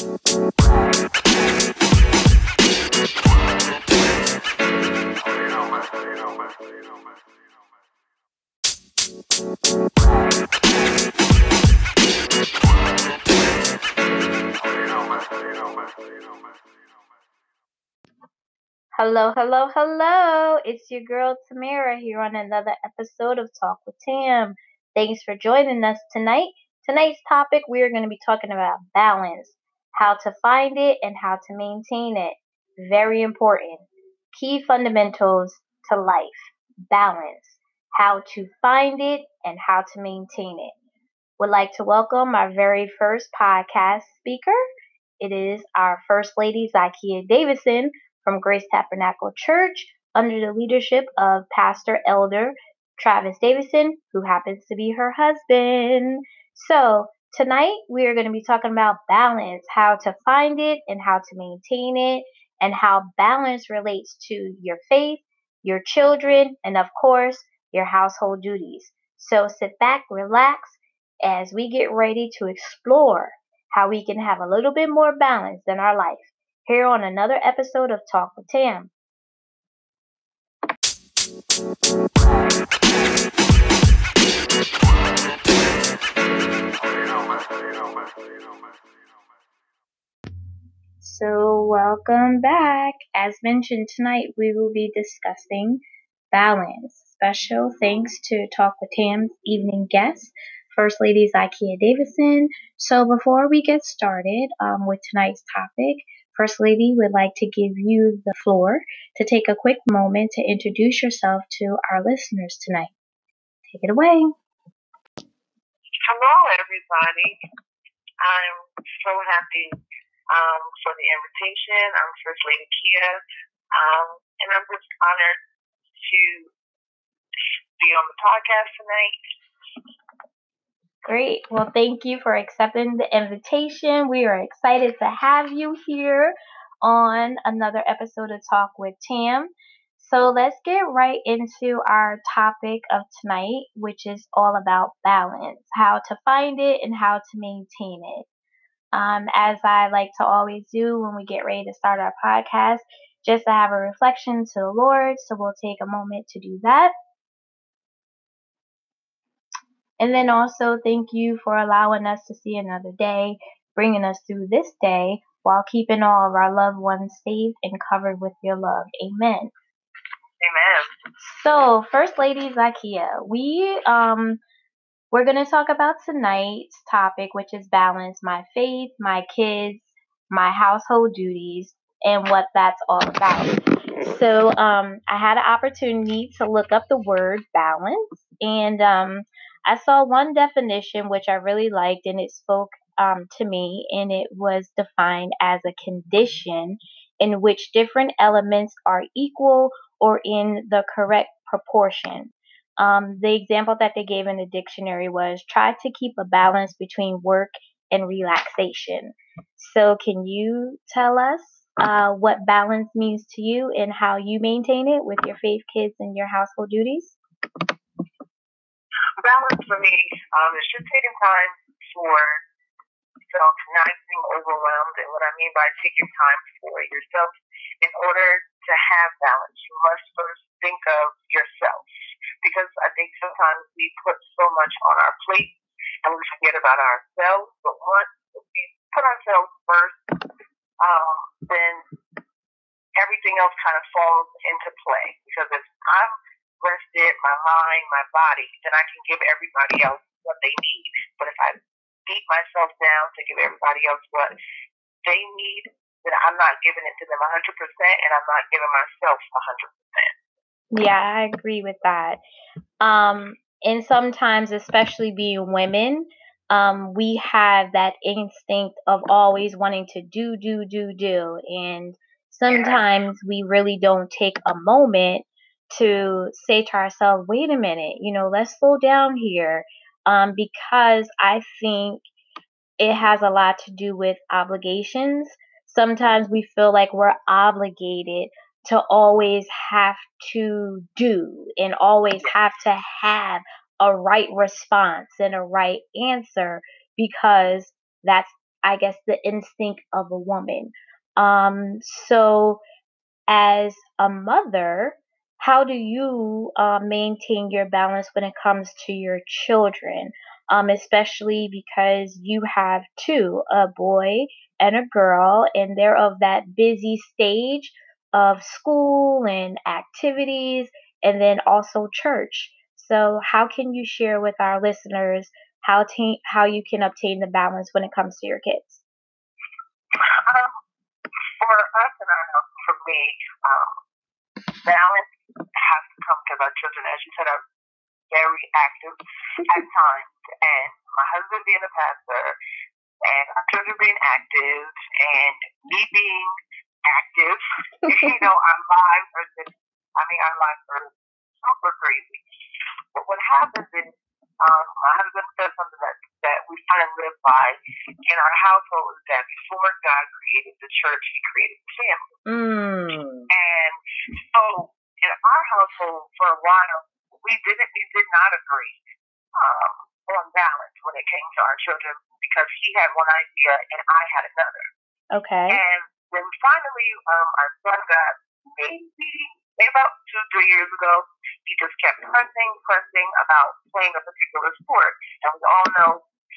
Hello, hello, hello. It's your girl Tamara here on another episode of Talk with Tam. Thanks for joining us tonight. Tonight's topic, we are going to be talking about balance, how to find it and how to maintain it. Very important. Key fundamentals to life balance, how to find it and how to maintain it. Would like to welcome our very first podcast speaker. It is our First Lady, Zakia Davison from Grace Tabernacle Church under the leadership of Pastor Elder Travis Davison, who happens to be her husband. So, tonight we are going to be talking about balance, how to find it and how to maintain it, and how balance relates to your faith, your children, and of course, your household duties. So, sit back, relax as we get ready to explore how we can have a little bit more balance in our life here on another episode of Talk with Tam. So, welcome back. As mentioned tonight, we will be discussing balance. Special thanks to Talk with Tam's evening guest, First Lady Zakia Davison. So, before we get started um, with tonight's topic, First Lady would like to give you the floor to take a quick moment to introduce yourself to our listeners tonight. Take it away. Hello, everybody. I'm so happy um, for the invitation. I'm First Lady Kia, um, and I'm just honored to be on the podcast tonight. Great. Well, thank you for accepting the invitation. We are excited to have you here on another episode of Talk with Tam. So let's get right into our topic of tonight, which is all about balance, how to find it and how to maintain it. Um, as I like to always do when we get ready to start our podcast, just to have a reflection to the Lord. So we'll take a moment to do that. And then also thank you for allowing us to see another day, bringing us through this day while keeping all of our loved ones safe and covered with your love. Amen. Amen. So, First Lady Zakia, we um we're to talk about tonight's topic which is balance my faith, my kids, my household duties and what that's all about. So, um I had an opportunity to look up the word balance and um I saw one definition which I really liked, and it spoke um, to me, and it was defined as a condition in which different elements are equal or in the correct proportion. Um, the example that they gave in the dictionary was try to keep a balance between work and relaxation. So, can you tell us uh, what balance means to you and how you maintain it with your faith kids and your household duties? balance for me um, is just taking time for yourself, not being overwhelmed. And what I mean by taking time for yourself, in order to have balance, you must first think of yourself. Because I think sometimes we put so much on our plate and we forget about ourselves. But once we put ourselves first, um, then everything else kind of falls into play. Because if I'm rested, my mind, my body, then I can give everybody else what they need. But if I beat myself down to give everybody else what they need, then I'm not giving it to them 100% and I'm not giving myself 100%. Yeah, I agree with that. Um, and sometimes, especially being women, um, we have that instinct of always wanting to do, do, do, do. And sometimes we really don't take a moment to say to ourselves, wait a minute, you know, let's slow down here. Um, because I think it has a lot to do with obligations. Sometimes we feel like we're obligated to always have to do and always have to have a right response and a right answer because that's I guess, the instinct of a woman. Um, so, as a mother, how do you uh, maintain your balance when it comes to your children? Um, especially because you have two, a boy and a girl, and they're of that busy stage of school and activities, and then also church. So, how can you share with our listeners how ta- how you can obtain the balance when it comes to your kids? Um, for us and our house, for me, um, balance has to come because our children, as you said, are very active at times. And my husband being a pastor, and our children being active, and me being active, you know, our lives are just, I mean, our lives are super crazy. But what happens is, um, my husband said something that, that we kind of live by in our household is that before God created the church, he created the family. Mm. And so in our household for a while, we didn't, we did not agree um, on balance when it came to our children because he had one idea and I had another. Okay. And when finally um, our son got maybe, maybe about two, three years ago, he just kept pressing, pressing about playing a particular sport. And we all know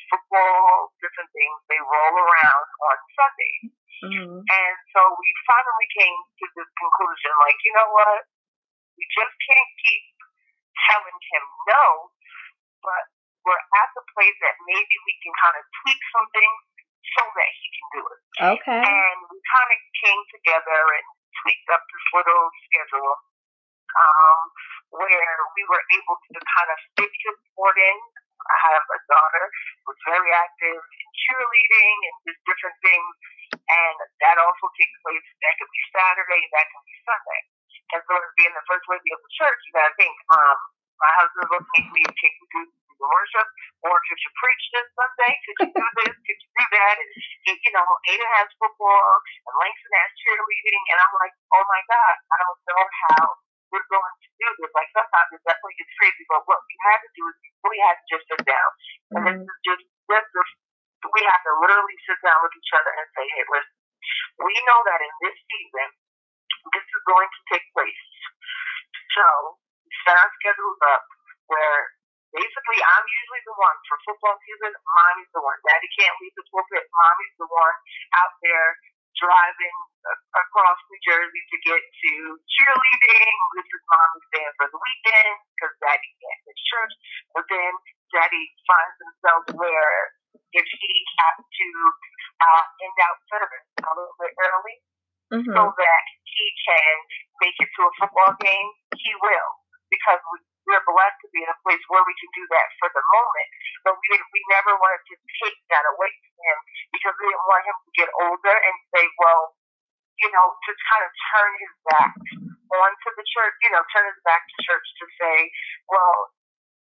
football, different things, they roll around on Sunday. Mm. And so we finally came to this conclusion, like, you know what? We just can't keep telling him no, but we're at the place that maybe we can kind of tweak something so that he can do it. Okay. And we kind of came together and tweaked up this little schedule um, where we were able to kind of fit his sport in. I have a daughter who's very active in cheerleading and just different things. And that also takes place. That could be Saturday, that could be Sunday. And so as being the first lady of the church, you gotta think, um, my husband will take me take me the worship, or could you preach this Sunday? Could you do this? Could you do that? And you know, Ada has football and Langston has cheerleading, and I'm like, oh my God, I don't know how we're going to do this. Like sometimes it definitely gets crazy, but what we had to do is we had to just sit down, and this is mm-hmm. just this is we have to literally sit down with each other and say, hey, listen, we know that in this season, this is going to take place. So set our schedules up where basically I'm usually the one for football season. Mommy's the one. Daddy can't leave the pulpit. Mommy's the one out there driving across New Jersey to get to cheerleading. This is mommy's day for the weekend because daddy can't to church. But then daddy finds himself where if he has to uh, end out service a little bit early, Mm-hmm. so that he can make it to a football game, he will. Because we, we're blessed to be in a place where we can do that for the moment. But we didn't, we never wanted to take that away from him because we didn't want him to get older and say, well, you know, to kind of turn his back onto the church, you know, turn his back to church to say, well,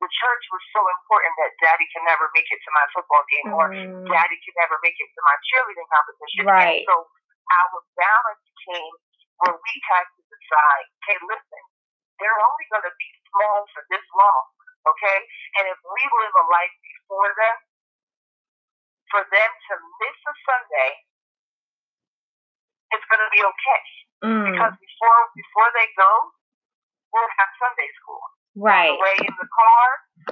the church was so important that daddy can never make it to my football game or Mm. daddy can never make it to my cheerleading competition. Right. And so our balance came where we had to decide, hey, listen, they're only going to be small for this long, okay? And if we live a life before them, for them to miss a Sunday, it's going to be okay. Mm. Because before before they go, we'll have Sunday school. Right. The way in the car,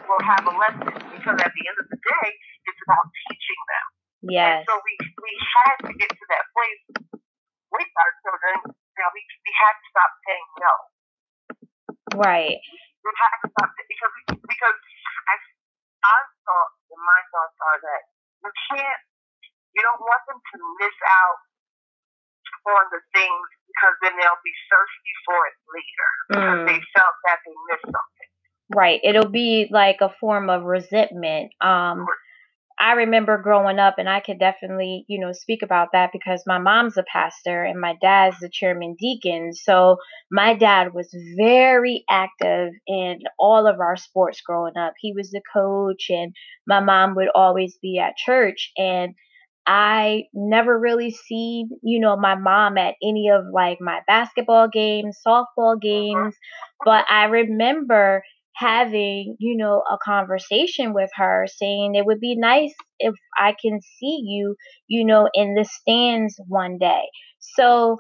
we'll have a lesson. Because at the end of the day, it's about teaching them. Yes. And so we we had to get to that place with our children. Know, we we had to stop saying no. Right. We had to stop it because because I our thoughts and my thoughts are that you can't you don't want them to miss out on the things because then they'll be thirsty for it later because Mm. they felt that they missed something. Right. It'll be like a form of resentment. Um, I remember growing up, and I could definitely, you know, speak about that because my mom's a pastor and my dad's the chairman deacon. So my dad was very active in all of our sports growing up. He was the coach, and my mom would always be at church. And I never really seen, you know, my mom at any of like my basketball games, softball uh-huh. games, but I remember having, you know, a conversation with her saying it would be nice if I can see you, you know, in the stands one day. So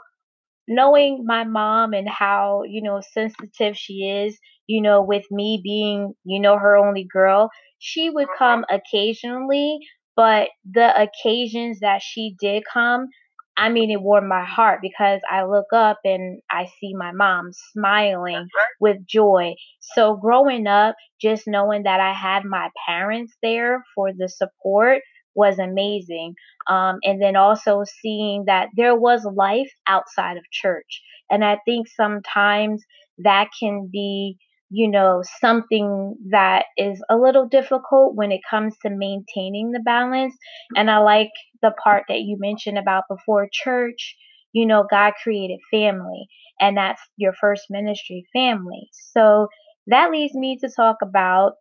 knowing my mom and how, you know, sensitive she is, you know, with me being, you know, her only girl, she would come occasionally, but the occasions that she did come, I mean, it warmed my heart because I look up and I see my mom smiling right. with joy. So growing up, just knowing that I had my parents there for the support was amazing. Um, and then also seeing that there was life outside of church. And I think sometimes that can be, you know, something that is a little difficult when it comes to maintaining the balance. And I like the part that you mentioned about before church, you know, God created family, and that's your first ministry family. So that leads me to talk about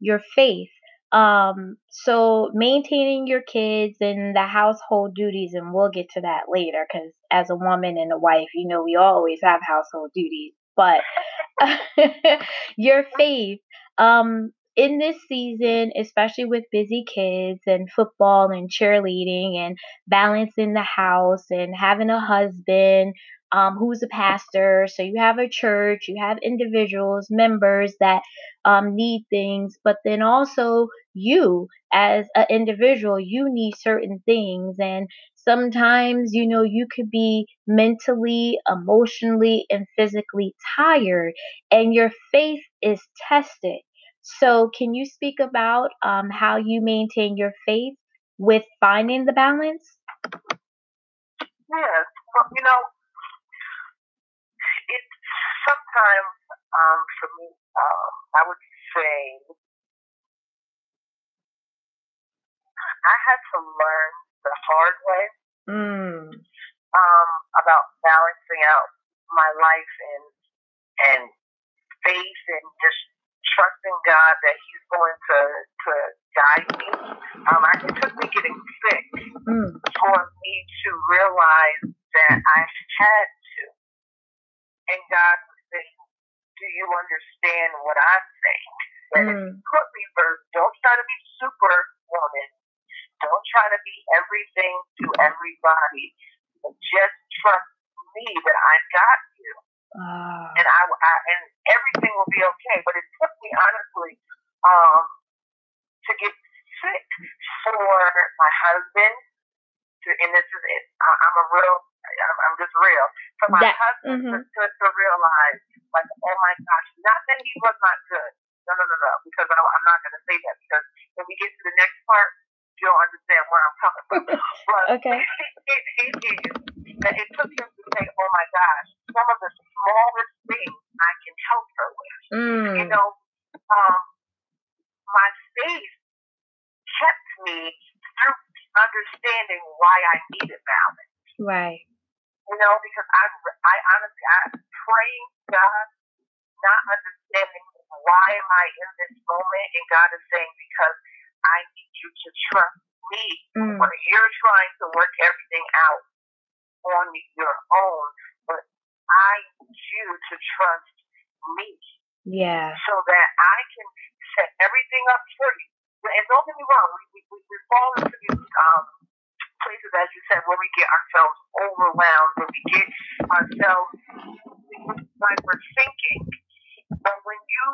your faith. Um, so maintaining your kids and the household duties, and we'll get to that later because as a woman and a wife, you know, we always have household duties. But your faith, um, in this season, especially with busy kids and football and cheerleading and balancing the house and having a husband um, who's a pastor. So you have a church, you have individuals, members that um, need things, but then also you as an individual, you need certain things. And sometimes, you know, you could be mentally, emotionally, and physically tired, and your faith is tested. So, can you speak about um, how you maintain your faith with finding the balance? Yes. Well, you know, it's sometimes um, for me, um, I would say I had to learn the hard way Mm, um, about balancing out my life and and faith and just trusting God that He's going to to guide me. Um, I, it took me getting sick mm, for me to realize that I had to. And God was saying, Do you understand what I'm saying? That if mm, you put me first, don't try to be superwoman. Don't try to be everything to everybody. Just trust me that I got you. ah, And I, I and everything will be okay. But it took me honestly um, to get sick for my husband. To, and this is it. I, I'm a real. I'm, I'm just real. For my That- husband to, mhm. to, to realize, like, oh my gosh, not that he was not good. No, no, no, no. Because I, I'm not going to say that because when we get to the next part, you'll understand where I'm coming from. But Okay. it, it is that it took him to say, oh my gosh, some of the smallest things I can help her with. You Mm, know, um, my faith kept me through understanding why I needed balance. right. You know, because I, I honestly, I praying God, not understanding why am I in this moment, and God is saying because I need you to trust me. Mm, When you're trying to work everything out on your own, but I need you to trust me yeah. so that I can set everything up for you. And don't get me wrong, we, we, we fall into these um, places, as you said, where we get ourselves overwhelmed, where we get ourselves like we're thinking. But when you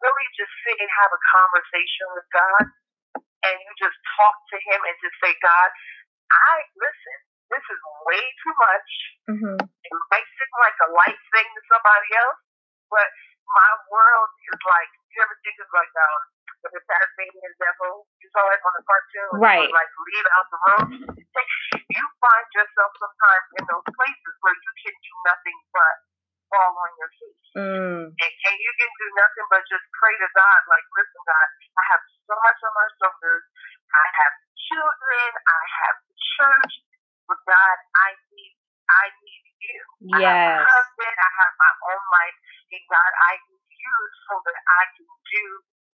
really just sit and have a conversation with God and you just talk to Him and just say, God, I listen, this is way too much. hmm It might seem like a light thing to somebody else, but my world is like, you ever think of like um, the Tasmanian devil? You saw it on the cartoon? Right. like leave out the room. You find yourself sometimes in those places where you can do nothing but fall on your face. Mm, And, and you can do nothing but just pray to God, like, listen, God, I have so much on my shoulders. I have children. I have church. But God, I need, I need you. I have a husband. I have my own life. And God, I need you so that I can do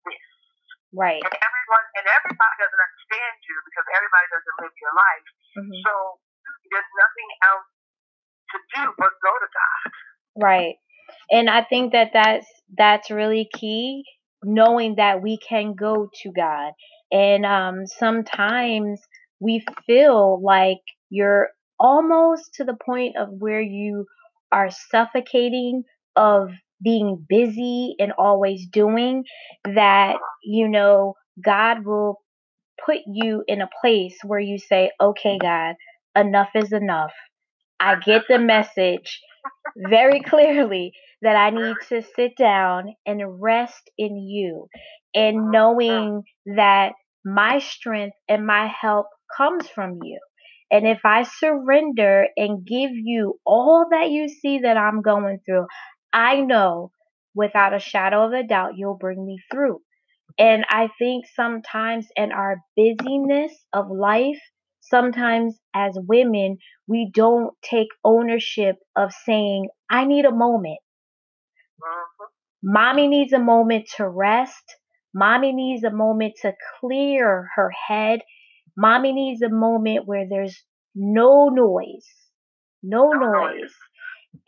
this. Right. And everyone, and everybody doesn't understand you because everybody doesn't live your life. hmm So there's nothing else to do but go to God. Right. And I think that that's that's really key knowing that we can go to God. And um sometimes we feel like you're almost to the point of where you are suffocating of being busy and always doing that you know God will put you in a place where you say, "Okay, God, enough is enough. I get the message very clearly that I need to sit down and rest in you and knowing that my strength and my help comes from you. And if I surrender and give you all that you see that I'm going through, I know without a shadow of a doubt you'll bring me through. And I think sometimes in our busyness of life, sometimes as women, we don't take ownership of saying, I need a moment. Mhm. Mommy needs a moment to rest. Mommy needs a moment to clear her head. Mommy needs a moment where there's no noise. No No noise.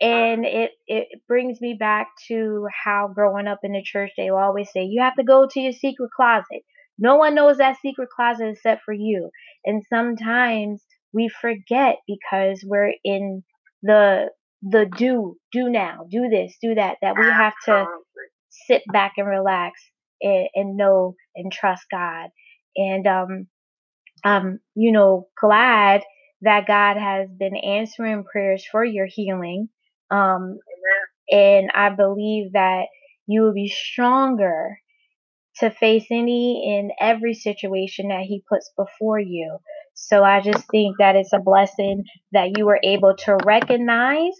And it, it brings me back to how growing up in the church, they always say, you have to go to your secret closet. No one knows that secret closet except for you. And sometimes we forget because we're in the the do do now do this do that that we have to sit back and relax and, and know and trust God. And um um you know glad that God has been answering prayers for your healing. Um and I believe that you will be stronger to face any and every situation that he puts before you. So I just think that it's a blessing that you were able to recognize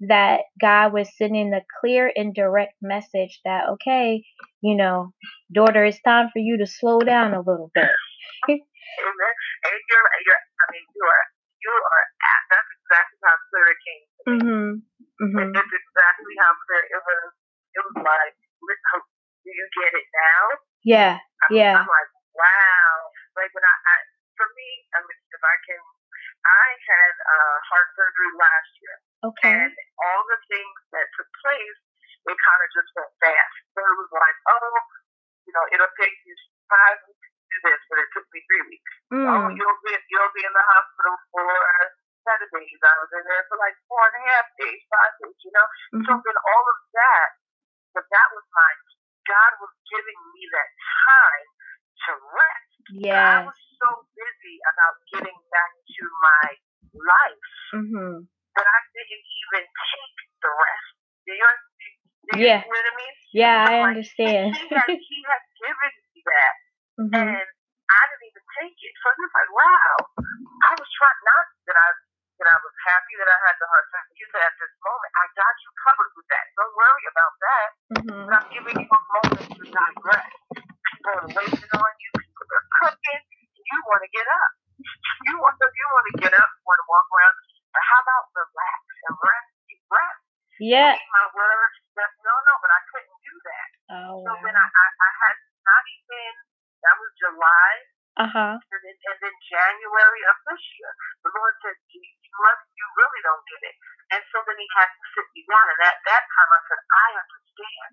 that God was sending a clear and direct message that okay, you know, daughter, it's time for you to slow down a little bit. Amen. And you're, you're, I mean, you are, you are, at- that's exactly how clear it came to me. Mhm. And Mhm. It's exactly how clear it was. It was like, listen, do you get it now? Yeah. I'm, Yeah. I'm like, wow. Like when I, I for me, I mean, if I can, I had uh, heart surgery last year, Okay. and all the things that took place, it kind of just went fast. So it was like, oh, you know, it'll take you five weeks this, but it took me three weeks. Oh, Mm. you'll be you'll be in the hospital for seven days. I was in there for like four and a half days, five days. You know, so Mhm. then all of that, but that was my God was giving me that time to rest. Yeah, I was so busy about getting back to my life Mhm. that I didn't even take the rest. Do you, do you Yeah. see what I mean? Yeah, I like, understand. He, has, he has given me that, mhm. and I didn't even take it. So it's like, wow. I was trying not that I that I was happy that I had the heart surgery. You said at this moment, I got you covered with that. Don't worry about that. Mhm. But I'm giving you a moment to digress. People are waiting on you. People are cooking. You want to get up. You want to you want to get up. You want to walk around. But how about relax and rest? Rest. Yeah. My words. That's, no, no. But I couldn't do that. Oh So then. I, I, I had not even. That was July, Uh huh. and then, and then January of this year. The Lord said, "You, you, must, you really don't get it." And so then He had to sit me down. And at that time, I said, "I understand."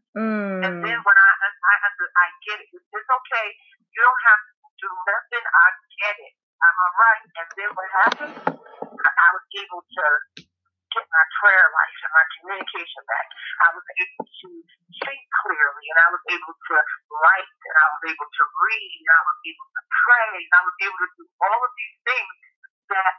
And then Mm. when I I under, I get it. It's, it's okay. You don't have to do nothing. I get it. I'm all right. And then what happened? I was able to get my prayer life and my communication back. I was able to think clearly, and I was able to write, and I was able to read, and I was able to pray, and I was able to do all of these things that,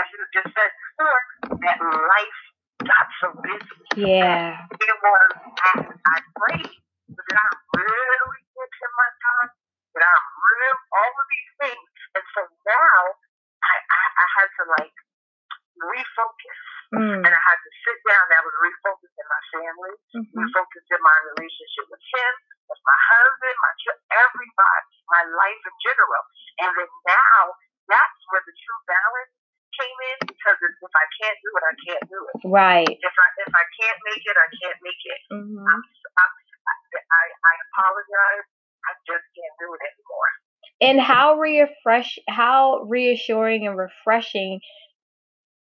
as you just said before, that life got so busy Yeah. it was I, I prayed, but then I really give him my time, that I real all of these things. And so now I, I, I had to like refocus Mm. and I had to sit down. I was refocused in my family, Mhm. refocused in my relationship with him, with my husband, my ch- everybody, my life in general. And then now that's where the true balance came in because if I can't do it, I can't do it. Right. If I if I can't make it, I can't make it. Mhm. I'm, I'm, I, I apologize. I just can't do it anymore. And how refresh how reassuring and refreshing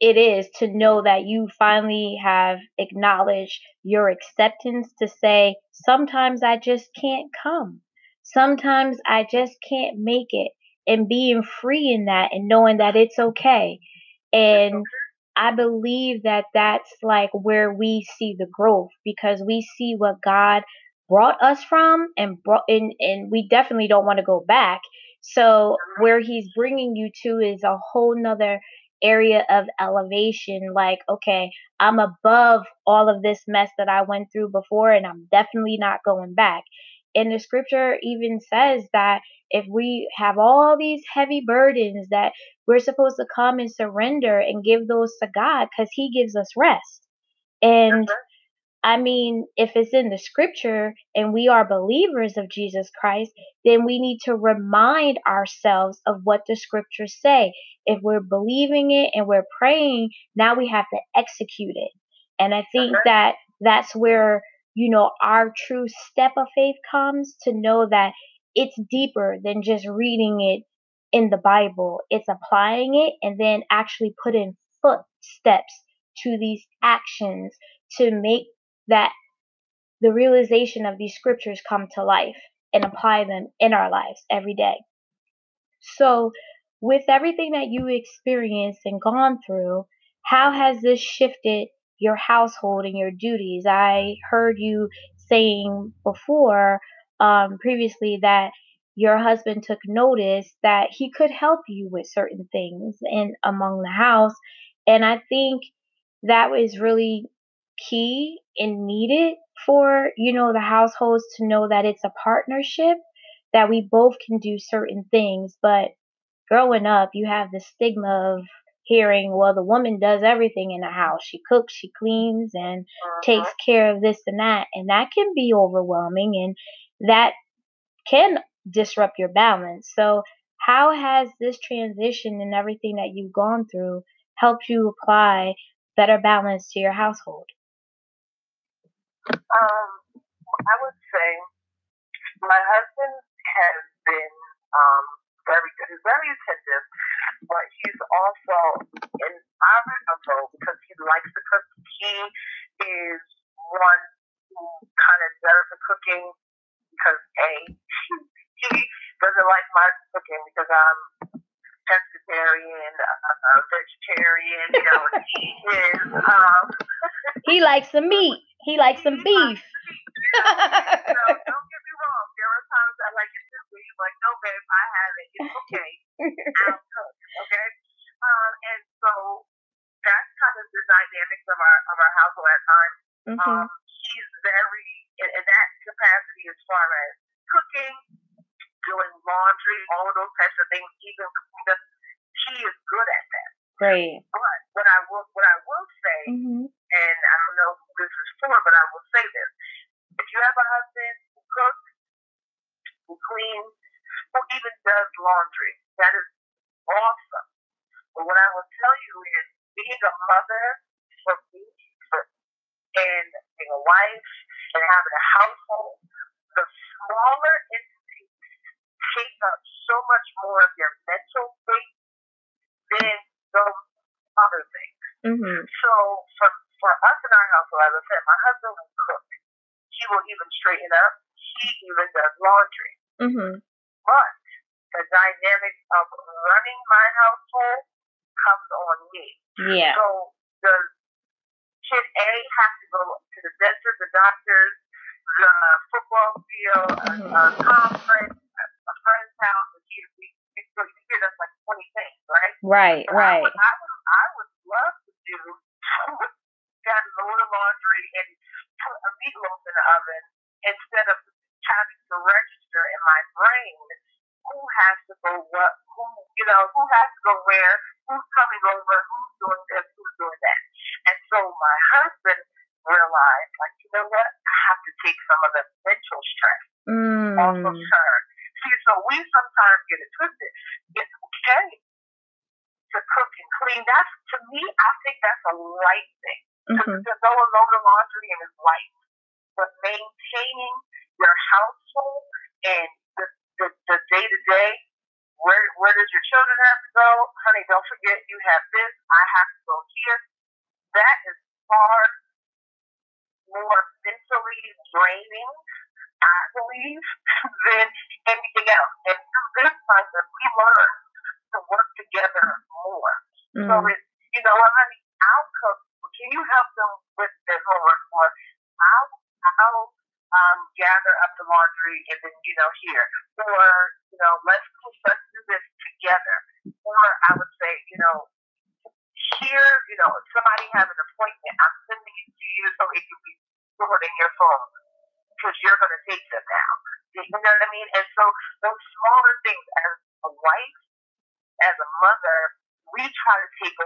it is to know that you finally have acknowledged your acceptance to say, sometimes I just can't come. Sometimes I just can't make it. And being free in that and knowing that it's okay. And I believe that that's like where we see the growth because we see what God brought us from and brought and we definitely don't want to go back. So where he's bringing you to is a whole nother area of elevation like okay i'm above all of this mess that i went through before and i'm definitely not going back and the scripture even says that if we have all these heavy burdens that we're supposed to come and surrender and give those to god because he gives us rest and uh-huh. I mean, if it's in the scripture and we are believers of Jesus Christ, then we need to remind ourselves of what the scriptures say. If we're believing it and we're praying, now we have to execute it. And I think uh-huh. that that's where, you know, our true step of faith comes to know that it's deeper than just reading it in the Bible. It's applying it and then actually putting footsteps to these actions to make that the realization of these scriptures come to life and apply them in our lives every day. So, with everything that you experienced and gone through, how has this shifted your household and your duties? I heard you saying before, um, previously, that your husband took notice that he could help you with certain things in among the house, and I think that was really key and needed for, you know, the households to know that it's a partnership, that we both can do certain things. But growing up, you have the stigma of hearing, well, the woman does everything in the house. She cooks, she cleans, and uh-huh. takes care of this and that. And that can be overwhelming and that can disrupt your balance. So, how has this transition and everything that you've gone through helped you apply better balance to your household? Um, I would say my husband has been um, very. He's very attentive, but he's also our household because he likes to cook. He is one who kind of does the cooking because a he, he doesn't like my cooking because I'm pescatarian, uh, vegetarian. You know, he is. Um, he likes the meat. He likes some beef. so, don't get me wrong. There are times I like it too. He's like, no, babe, I have it. It's okay. I'll cook. Okay. Um, and so that's kind of the dynamics of our of our household at times. Mm-hmm. Um, he's very in, in that capacity as far as cooking, doing laundry, all of those types of things. Even he is good at that. Great. But what I will what I will say, mm-hmm. and I don't know who this is for, but I will say this: if you have a husband who cooks, who cleans, who even does laundry, that is awesome. But what I will tell you is, being a mother for me, for, and being a wife, and having a household, the smaller entities take up so much more of your mental space than those other things. Mm-hmm. So for for us in our household, as I said, my husband will cook. He will even straighten up. He even does laundry. Mm-hmm. But the dynamic of running my household comes on me. Yeah. So does kid A have to go to the dentist, the doctors, the football field, mm-hmm. a, a conference, a, a friend's house, we, we, we hear that's like 20 things, right? Right, right. I would, I would, I would love to do that load of laundry and put a meatloaf in the oven instead of having to register in my brain who has to go what, who, you know, who has to go where, who's coming over, who's doing this, who's doing that. And so my husband realized, like, you know what, I have to take some of the mental stress mm. off of her. See, so we sometimes get it twisted. It's okay to cook and clean. That's, to me, I think that's a light thing. Mm-hmm. To, to go and load the laundry and is light. But maintaining your household and the, the, the day-to-day where where does your children have to go? Honey, don't forget you have this. I have to go here. That is far more mentally draining, I believe, than anything else. And through this process, we learn to work together more. Mm. So it's, you know, honey, I'll cook. Can you help them with their homework? Or I'll, I'll um, gather up the laundry and then, you know, here. Or, you know, let's, let's do this together. Or I would say, you know, here, you know, if somebody has an appointment, I'm sending it to you so it can be stored in your phone because you're going to take them now. You know what I mean? And so those smaller things as a wife, as a mother, we try to take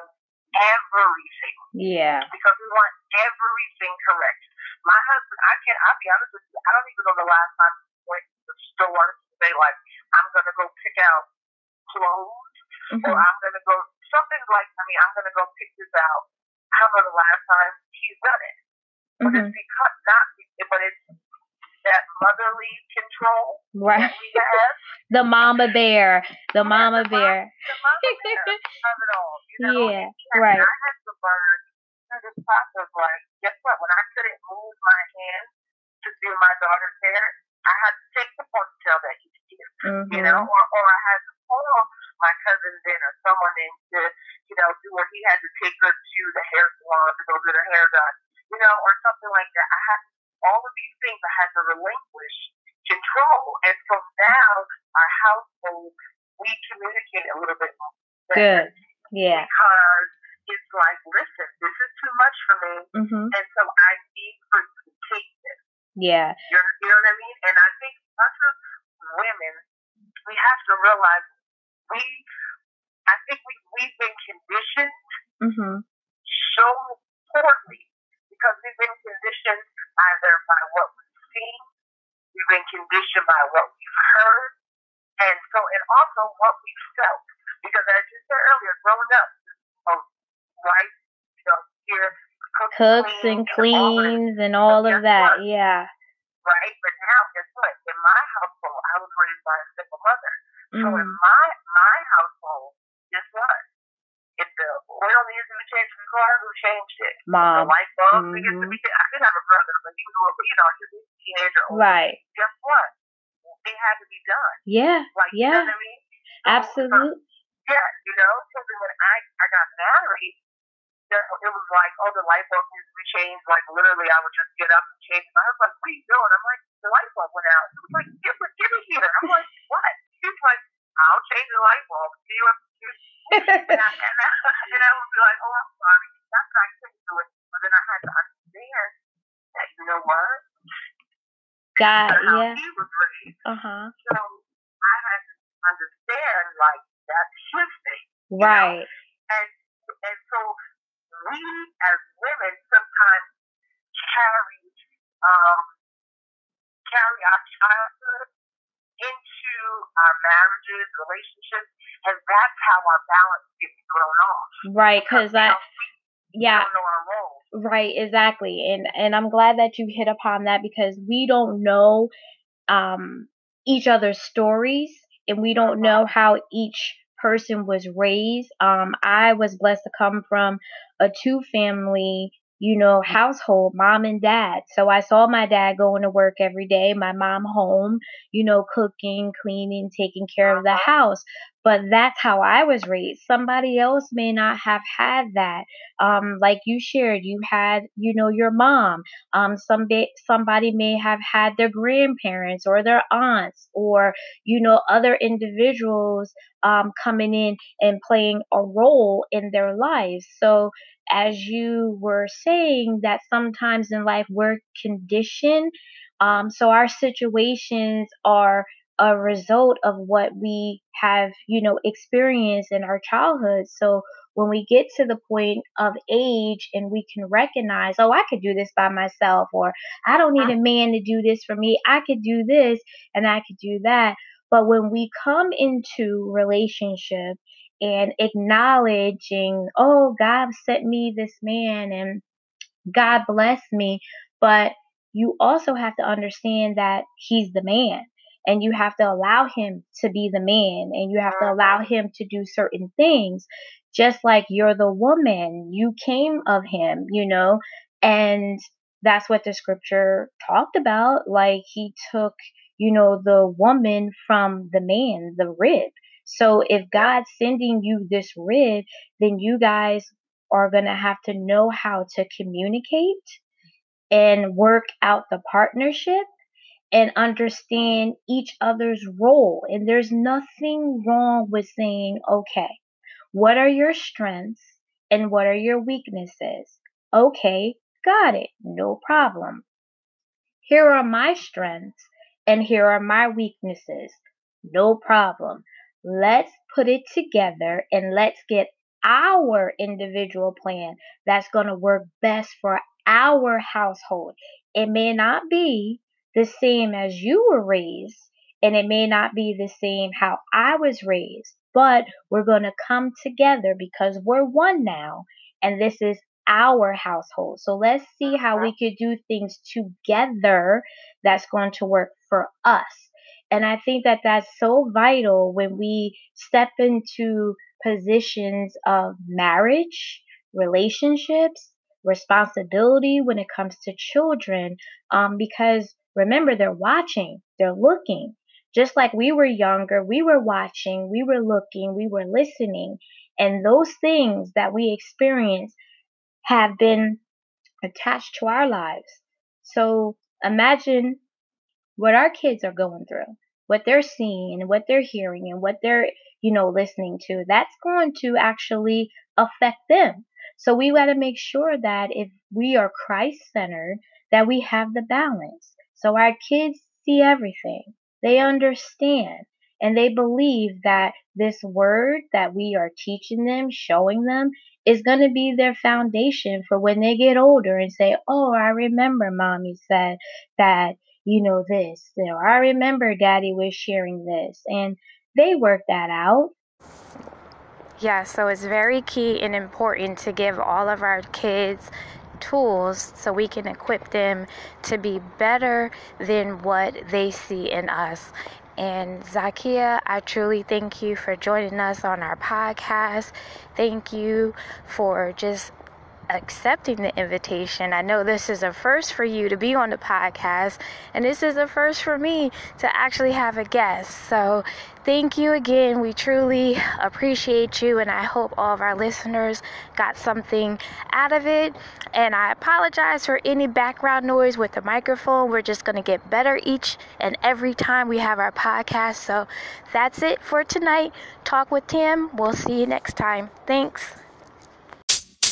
everything. Yeah. Because we want everything correct. My husband, I can't, I'll be honest with you, I don't even know the last time I went to the store to say, like, I'm going to go pick out clothes mm-hmm. or I'm going to go, something like, I mean, I'm going to go pick this out. I don't know the last time he's done it. But mm-hmm. it's because, not, but it's motherly control right. the mama bear. The mama the bear. the mama bear of it all. You know? Yeah, right. I had to learn through this process, like, guess what? When I couldn't move my hand to do my daughter's hair, I had to take the ponytail that he's here, mm-hmm. you know, or, or I had to pull my cousins in or someone in to, you know, do what he had to take her to the hair salon to go get her hair done, you know, or something like that. I had all of these things I had to relinquish control. And so now our household, we communicate a little bit more. Good. Yeah. Because it's like, listen, this is too much for me. Mm-hmm. And so I need for you to take this. Yeah. You know, you know what I mean? And I think us as women, we have to realize we, I think we, we've been conditioned mm-hmm. so poorly because we've been conditioned either by what we've seen, we've been conditioned by what we've heard, and so and also what we've felt. Because as you said earlier, growing up, oh, right, you know, here cooks, cooks and cleans and all, and all of that, what? yeah. Right, but now guess what? In my household, I was raised by a single mother. Mm. So in mm. my my household, guess what? If the oil needs to be changed in the car, who changed it? Mom. The light bulb mm-hmm. needs to be changed. I did have a brother, but he was, you know, he was a teenager. Right. Guess what? It had to be done. Yeah. Like, yeah. you know what I mean? So, Absolutely. Uh, yeah, you know, then when I, I got married, it was like, oh, the light bulb needs to be changed. Like, literally, I would just get up and change. My husband's like, what are you doing? I'm like, the light bulb went out. He was like, get, get it here. I'm like, what? He's like, I'll change the light bulb. See what and, I, and, I, and I would be like, oh, I'm sorry. That's I couldn't do it. But then I had to understand that, you know what? God, yeah. he was. Uh-huh. So I had to understand, like, that's his thing. Right. Know? And, and so we, as women, sometimes carry, um, carry our childhood into our marriages, relationships, and that's how our balance gets thrown off. Right, because that, yeah. Right, exactly. And and I'm glad that you hit upon that because we don't know um each other's stories and we don't know how each person was raised. Um I was blessed to come from a two family you know, household, mom and dad. So I saw my dad going to work every day, my mom home, you know, cooking, cleaning, taking care of the uh-huh. house. But that's how I was raised. Somebody else may not have had that. Um, like you shared, you had, you know, your mom. Um, some somebody may have had their grandparents or their aunts or, you know, other individuals um, coming in and playing a role in their lives. So as you were saying, that sometimes in life we're conditioned. Um, so our situations are a result of what we have, you know, experienced in our childhood. So when we get to the point of age and we can recognize, oh, I could do this by myself, or I don't need a man to do this for me. I could do this and I could do that. But when we come into relationship and acknowledging, oh, God sent me this man and God bless me. But you also have to understand that he's the man. and you have to allow him to be the man and you have to allow him to do certain things just like you're the woman you came of him you know and that's what the scripture talked about like he took you know the woman from the man the rib so if god's sending you this rib then you guys are going to have to know how to communicate and work out the partnership and understand each other's role. And there's nothing wrong with saying, okay, what are your strengths and what are your weaknesses? Okay, got it, no problem. Here are my strengths and here are my weaknesses. No problem. Let's put it together and let's get our individual plan that's going to work best for our household. It may not be the same as you were raised, and it may not be the same how I was raised, but we're going to come together because we're one now, and this is our household. So let's see how we uh-huh. could do things together that's going to work for us. And I think that that's so vital when we step into positions of marriage, relationships, responsibility when it comes to children um, because remember they're watching they're looking. Just like we were younger we were watching we were looking we were listening. And those things that we experience have been attached to our lives. So imagine what our kids are going through what they're seeing and what they're hearing and what they're you know listening to that's going to actually affect them so we got to make sure that if we are Christ centered, that we have the balance. So our kids see everything. They understand and they believe that this word that we are teaching them, showing them, is going to be their foundation for when they get older and say, Oh, I remember mommy said that, you know, this, or I remember daddy was sharing this. And they worked that out yeah, so it's very key and important to give all of our kids tools so we can equip them to be better than what they see in us. And Zakia, I truly thank you for joining us on our podcast. Thank you for just accepting the invitation. I know this is a first for you to be on the podcast, and this is a first for me to actually have a guest. So, thank you again. We truly appreciate you, and I hope all of our listeners got something out of it. And I apologize for any background noise with the microphone. We're just going to get better each and every time we have our podcast. So, that's it for tonight. Talk with Tim. We'll see you next time. Thanks.